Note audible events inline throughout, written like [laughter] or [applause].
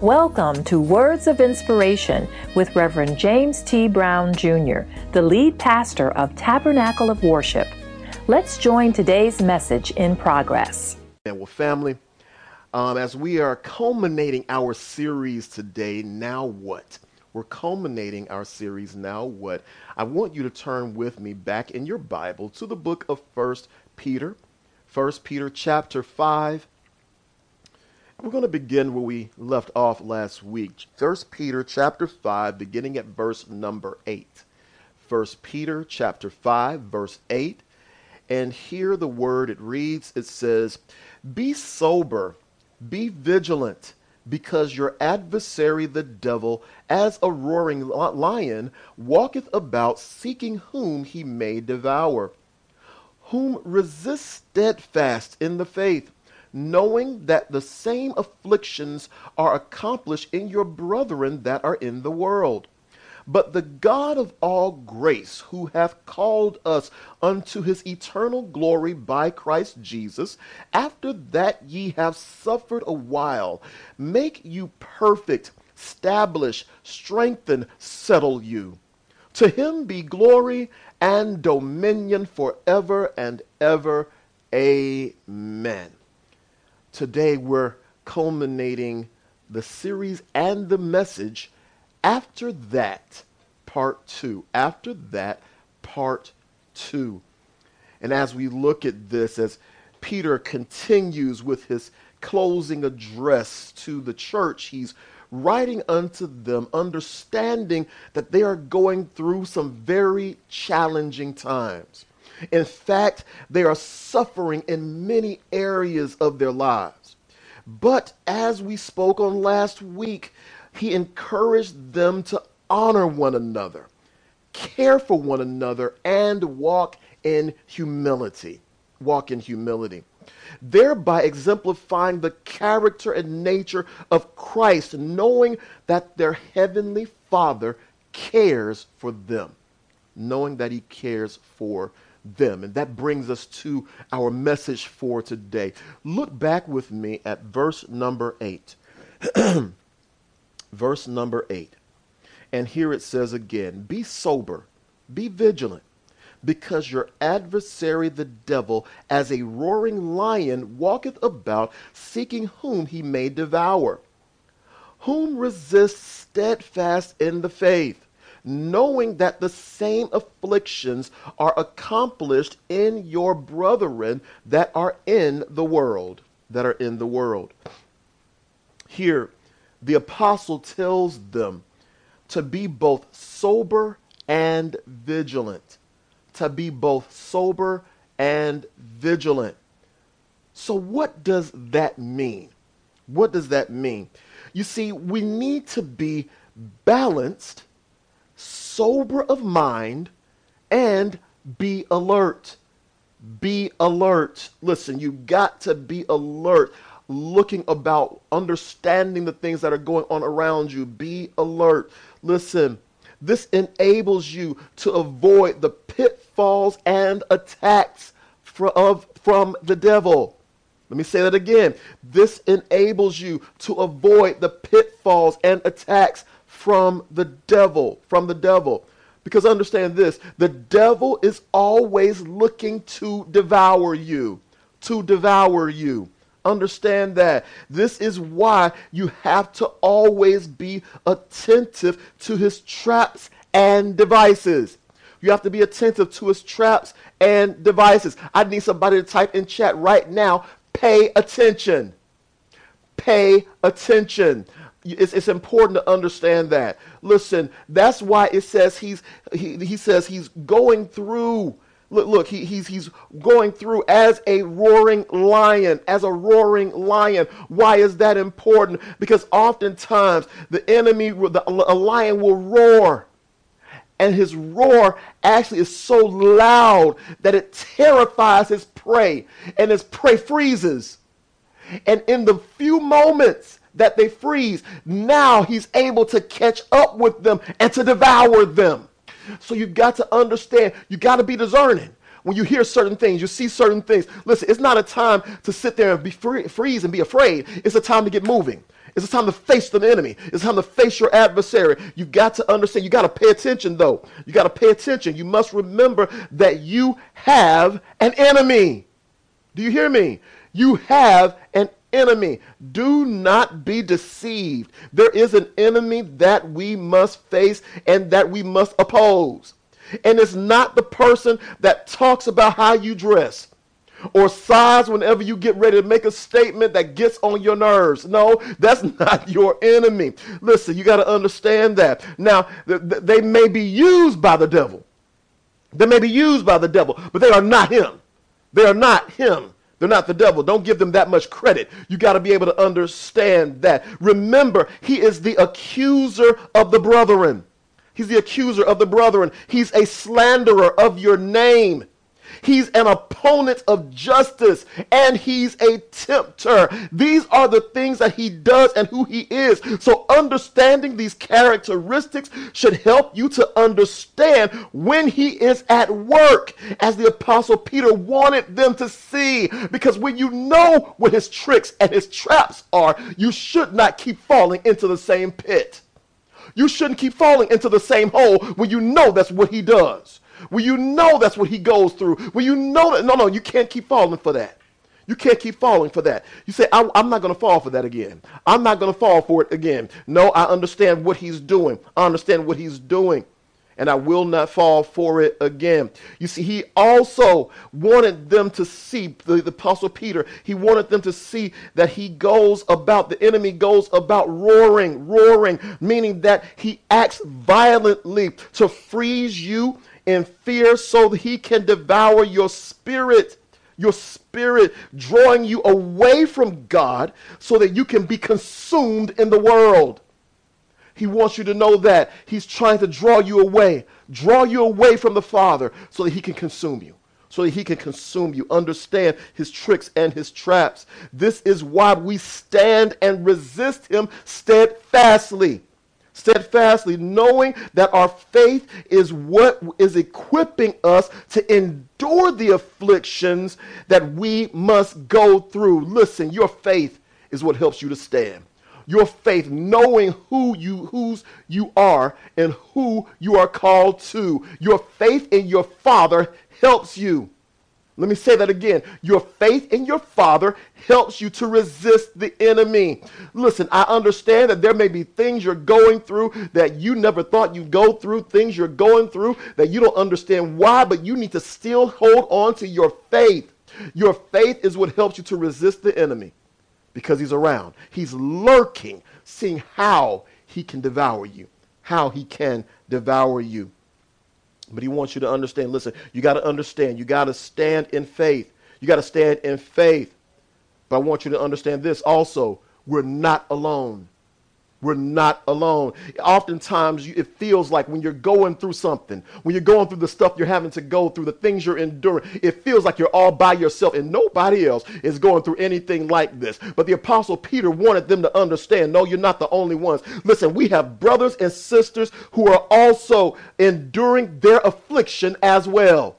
Welcome to Words of Inspiration with Reverend James T. Brown Jr., the lead pastor of Tabernacle of Worship. Let's join today's message in progress. And well, family, um, as we are culminating our series today, Now What? We're culminating our series, Now What? I want you to turn with me back in your Bible to the book of First Peter, First Peter chapter 5 we're going to begin where we left off last week. First Peter chapter 5, beginning at verse number 8. First Peter chapter 5, verse 8. And here the word it reads, it says, Be sober, be vigilant, because your adversary the devil, as a roaring lion, walketh about seeking whom he may devour. Whom resist steadfast in the faith knowing that the same afflictions are accomplished in your brethren that are in the world. But the God of all grace, who hath called us unto his eternal glory by Christ Jesus, after that ye have suffered a while, make you perfect, establish, strengthen, settle you. To him be glory and dominion forever and ever. Amen. Today we're culminating the series and the message. After that, part two. After that, part two. And as we look at this, as Peter continues with his closing address to the church, he's writing unto them, understanding that they are going through some very challenging times. In fact, they are suffering in many areas of their lives. But as we spoke on last week, he encouraged them to honor one another, care for one another, and walk in humility. Walk in humility. Thereby exemplifying the character and nature of Christ, knowing that their heavenly Father cares for them. Knowing that he cares for them. And that brings us to our message for today. Look back with me at verse number 8. [clears throat] verse number 8. And here it says again Be sober, be vigilant, because your adversary the devil, as a roaring lion, walketh about, seeking whom he may devour. Whom resist steadfast in the faith knowing that the same afflictions are accomplished in your brethren that are in the world. That are in the world. Here, the apostle tells them to be both sober and vigilant. To be both sober and vigilant. So, what does that mean? What does that mean? You see, we need to be balanced sober of mind and be alert. Be alert. Listen, you got to be alert, looking about, understanding the things that are going on around you. Be alert. Listen, this enables you to avoid the pitfalls and attacks of, from the devil. Let me say that again. This enables you to avoid the pitfalls and attacks from the devil, from the devil. Because understand this the devil is always looking to devour you, to devour you. Understand that. This is why you have to always be attentive to his traps and devices. You have to be attentive to his traps and devices. I need somebody to type in chat right now pay attention. Pay attention. It's, it's important to understand that. Listen, that's why it says he's he, he says he's going through. Look, look, he, he's he's going through as a roaring lion, as a roaring lion. Why is that important? Because oftentimes the enemy, the, a lion will roar, and his roar actually is so loud that it terrifies his prey, and his prey freezes. And in the few moments that they freeze, now he's able to catch up with them and to devour them. So you've got to understand, you got to be discerning. When you hear certain things, you see certain things. Listen, it's not a time to sit there and be free, freeze and be afraid. It's a time to get moving. It's a time to face the enemy. It's time to face your adversary. You've got to understand. You got to pay attention, though. You got to pay attention. You must remember that you have an enemy. Do you hear me? You have an enemy. Do not be deceived. There is an enemy that we must face and that we must oppose. And it's not the person that talks about how you dress or sighs whenever you get ready to make a statement that gets on your nerves. No, that's [laughs] not your enemy. Listen, you got to understand that. Now, th- th- they may be used by the devil. They may be used by the devil, but they are not him. They are not him. They're not the devil. Don't give them that much credit. You got to be able to understand that. Remember, he is the accuser of the brethren. He's the accuser of the brethren. He's a slanderer of your name. He's an opponent of justice and he's a tempter. These are the things that he does and who he is. So, understanding these characteristics should help you to understand when he is at work, as the Apostle Peter wanted them to see. Because when you know what his tricks and his traps are, you should not keep falling into the same pit. You shouldn't keep falling into the same hole when you know that's what he does. When you know that's what he goes through. When you know that, no, no, you can't keep falling for that. You can't keep falling for that. You say, I, am not going to fall for that again. I'm not going to fall for it again. No, I understand what he's doing. I understand what he's doing. And I will not fall for it again. You see, he also wanted them to see, the, the Apostle Peter, he wanted them to see that he goes about, the enemy goes about roaring, roaring, meaning that he acts violently to freeze you in fear so that he can devour your spirit your spirit, drawing you away from God so that you can be consumed in the world. He wants you to know that. He's trying to draw you away, draw you away from the Father so that he can consume you. So that he can consume you. Understand his tricks and his traps. This is why we stand and resist him steadfastly steadfastly, knowing that our faith is what is equipping us to endure the afflictions that we must go through. Listen, your faith is what helps you to stand. Your faith, knowing who you whose you are and who you are called to. Your faith in your Father helps you. Let me say that again. Your faith in your Father helps you to resist the enemy. Listen, I understand that there may be things you're going through that you never thought you'd go through, things you're going through that you don't understand why, but you need to still hold on to your faith. Your faith is what helps you to resist the enemy because he's around. He's lurking, seeing how he can devour you, how he can devour you. But he wants you to understand listen, you got to understand, you got to stand in faith. You got to stand in faith. But I want you to understand this also we're not alone. We're not alone. Oftentimes, it feels like when you're going through something, when you're going through the stuff you're having to go through, the things you're enduring, it feels like you're all by yourself and nobody else is going through anything like this. But the Apostle Peter wanted them to understand no, you're not the only ones. Listen, we have brothers and sisters who are also enduring their affliction as well.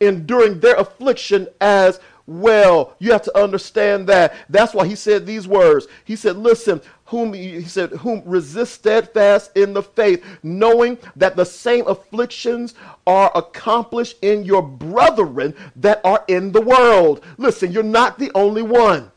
Enduring their affliction as well. You have to understand that. That's why he said these words. He said, Listen, whom he said, whom resist steadfast in the faith, knowing that the same afflictions are accomplished in your brethren that are in the world. Listen, you're not the only one.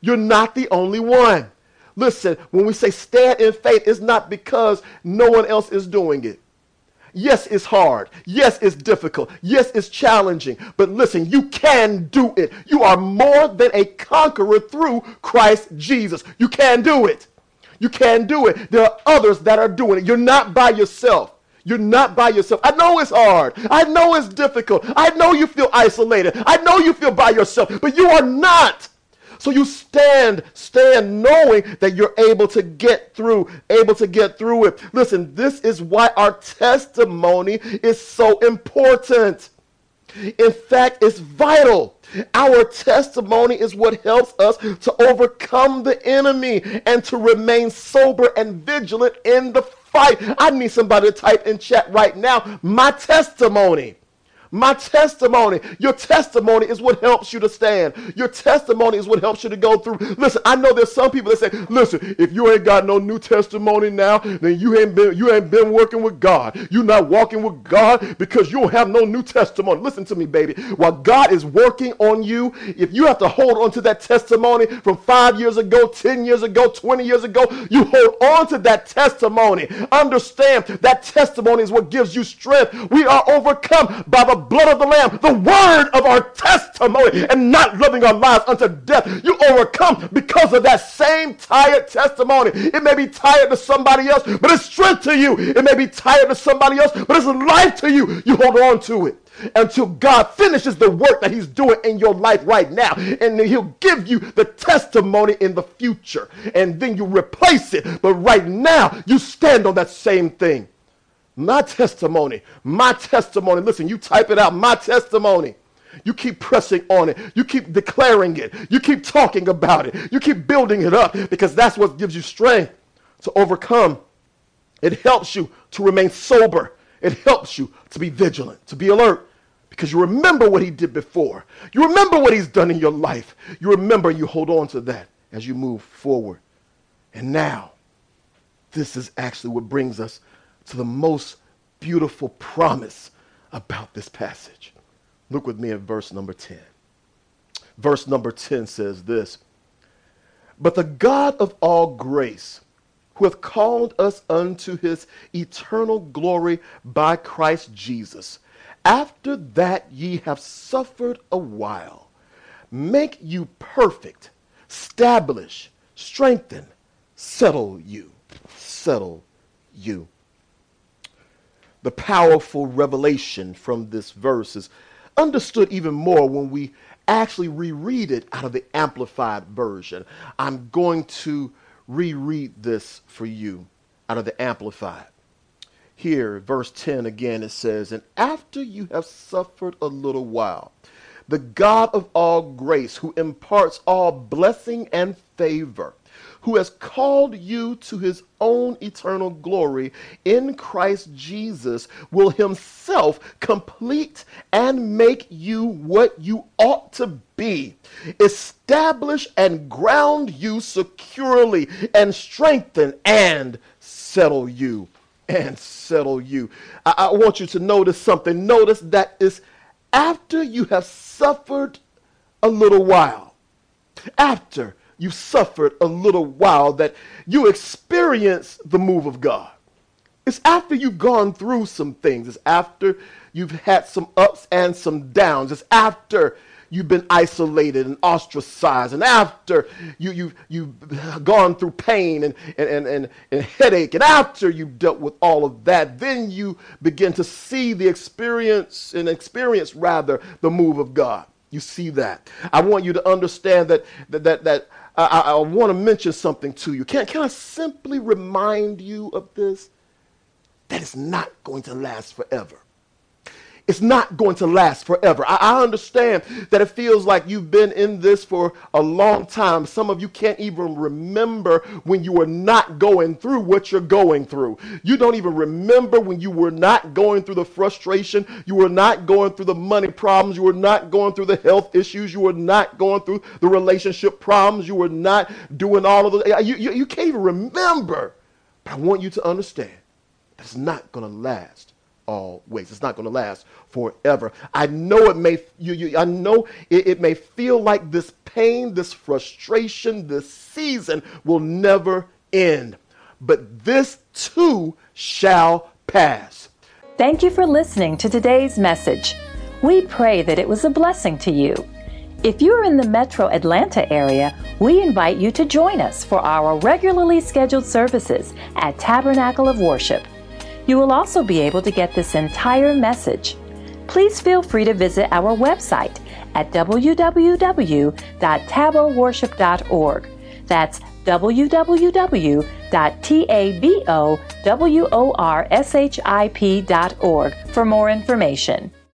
You're not the only one. Listen, when we say stand in faith, it's not because no one else is doing it. Yes, it's hard. Yes, it's difficult. Yes, it's challenging. But listen, you can do it. You are more than a conqueror through Christ Jesus. You can do it. You can do it. There are others that are doing it. You're not by yourself. You're not by yourself. I know it's hard. I know it's difficult. I know you feel isolated. I know you feel by yourself, but you are not. So you stand, stand knowing that you're able to get through, able to get through it. Listen, this is why our testimony is so important. In fact, it's vital. Our testimony is what helps us to overcome the enemy and to remain sober and vigilant in the fight. I need somebody to type in chat right now my testimony. My testimony. Your testimony is what helps you to stand. Your testimony is what helps you to go through. Listen, I know there's some people that say, listen, if you ain't got no new testimony now, then you ain't been you ain't been working with God. You're not walking with God because you don't have no new testimony. Listen to me, baby. While God is working on you, if you have to hold on to that testimony from five years ago, 10 years ago, 20 years ago, you hold on to that testimony. Understand that testimony is what gives you strength. We are overcome by the blood of the Lamb, the word of our testimony, and not living our lives unto death. You overcome because of that same tired testimony. It may be tired to somebody else, but it's strength to you. It may be tired to somebody else, but it's life to you. You hold on to it until God finishes the work that He's doing in your life right now. And He'll give you the testimony in the future. And then you replace it. But right now, you stand on that same thing. My testimony, my testimony. Listen, you type it out, my testimony. You keep pressing on it. You keep declaring it. You keep talking about it. You keep building it up because that's what gives you strength to overcome. It helps you to remain sober. It helps you to be vigilant, to be alert because you remember what he did before. You remember what he's done in your life. You remember you hold on to that as you move forward. And now, this is actually what brings us to the most beautiful promise about this passage. Look with me at verse number 10. Verse number 10 says this But the God of all grace, who hath called us unto his eternal glory by Christ Jesus, after that ye have suffered a while, make you perfect, establish, strengthen, settle you. Settle you. The powerful revelation from this verse is understood even more when we actually reread it out of the Amplified Version. I'm going to reread this for you out of the Amplified. Here, verse 10 again, it says, And after you have suffered a little while, the God of all grace, who imparts all blessing and favor, who has called you to his own eternal glory in Christ Jesus, will himself complete and make you what you ought to be, establish and ground you securely, and strengthen and settle you. And settle you. I, I want you to notice something. Notice that is after you have suffered a little while. After you've suffered a little while that you experience the move of God. It's after you've gone through some things. It's after you've had some ups and some downs. It's after you've been isolated and ostracized, and after you, you, you've gone through pain and, and, and, and headache, and after you've dealt with all of that, then you begin to see the experience and experience rather the move of God. You see that. I want you to understand that that that, that I, I want to mention something to you. Can, can I simply remind you of this? That it's not going to last forever. It's not going to last forever. I, I, understand that it feels like you've been in this for a long time. Some of you can't even remember when you were not going through what you're going through. You don't even remember when you were not going through the frustration. You were not going through the money problems. You were not going through the health issues. You were not going through the relationship problems. You were not doing all of those. You, you, you can't even remember. But I want you to understand that it's not going to last always. It's not going to last forever. I know it may you, you I know it, it may feel like this pain, this frustration, this season will never end. But this too shall pass. Thank you for listening to today's message. We pray that it was a blessing to you. If you are in the metro Atlanta area, we invite you to join us for our regularly scheduled services at Tabernacle of Worship. You will also be able to get this entire message. Please feel free to visit our website at www.taboworship.org. That's www.taboworship.org for more information.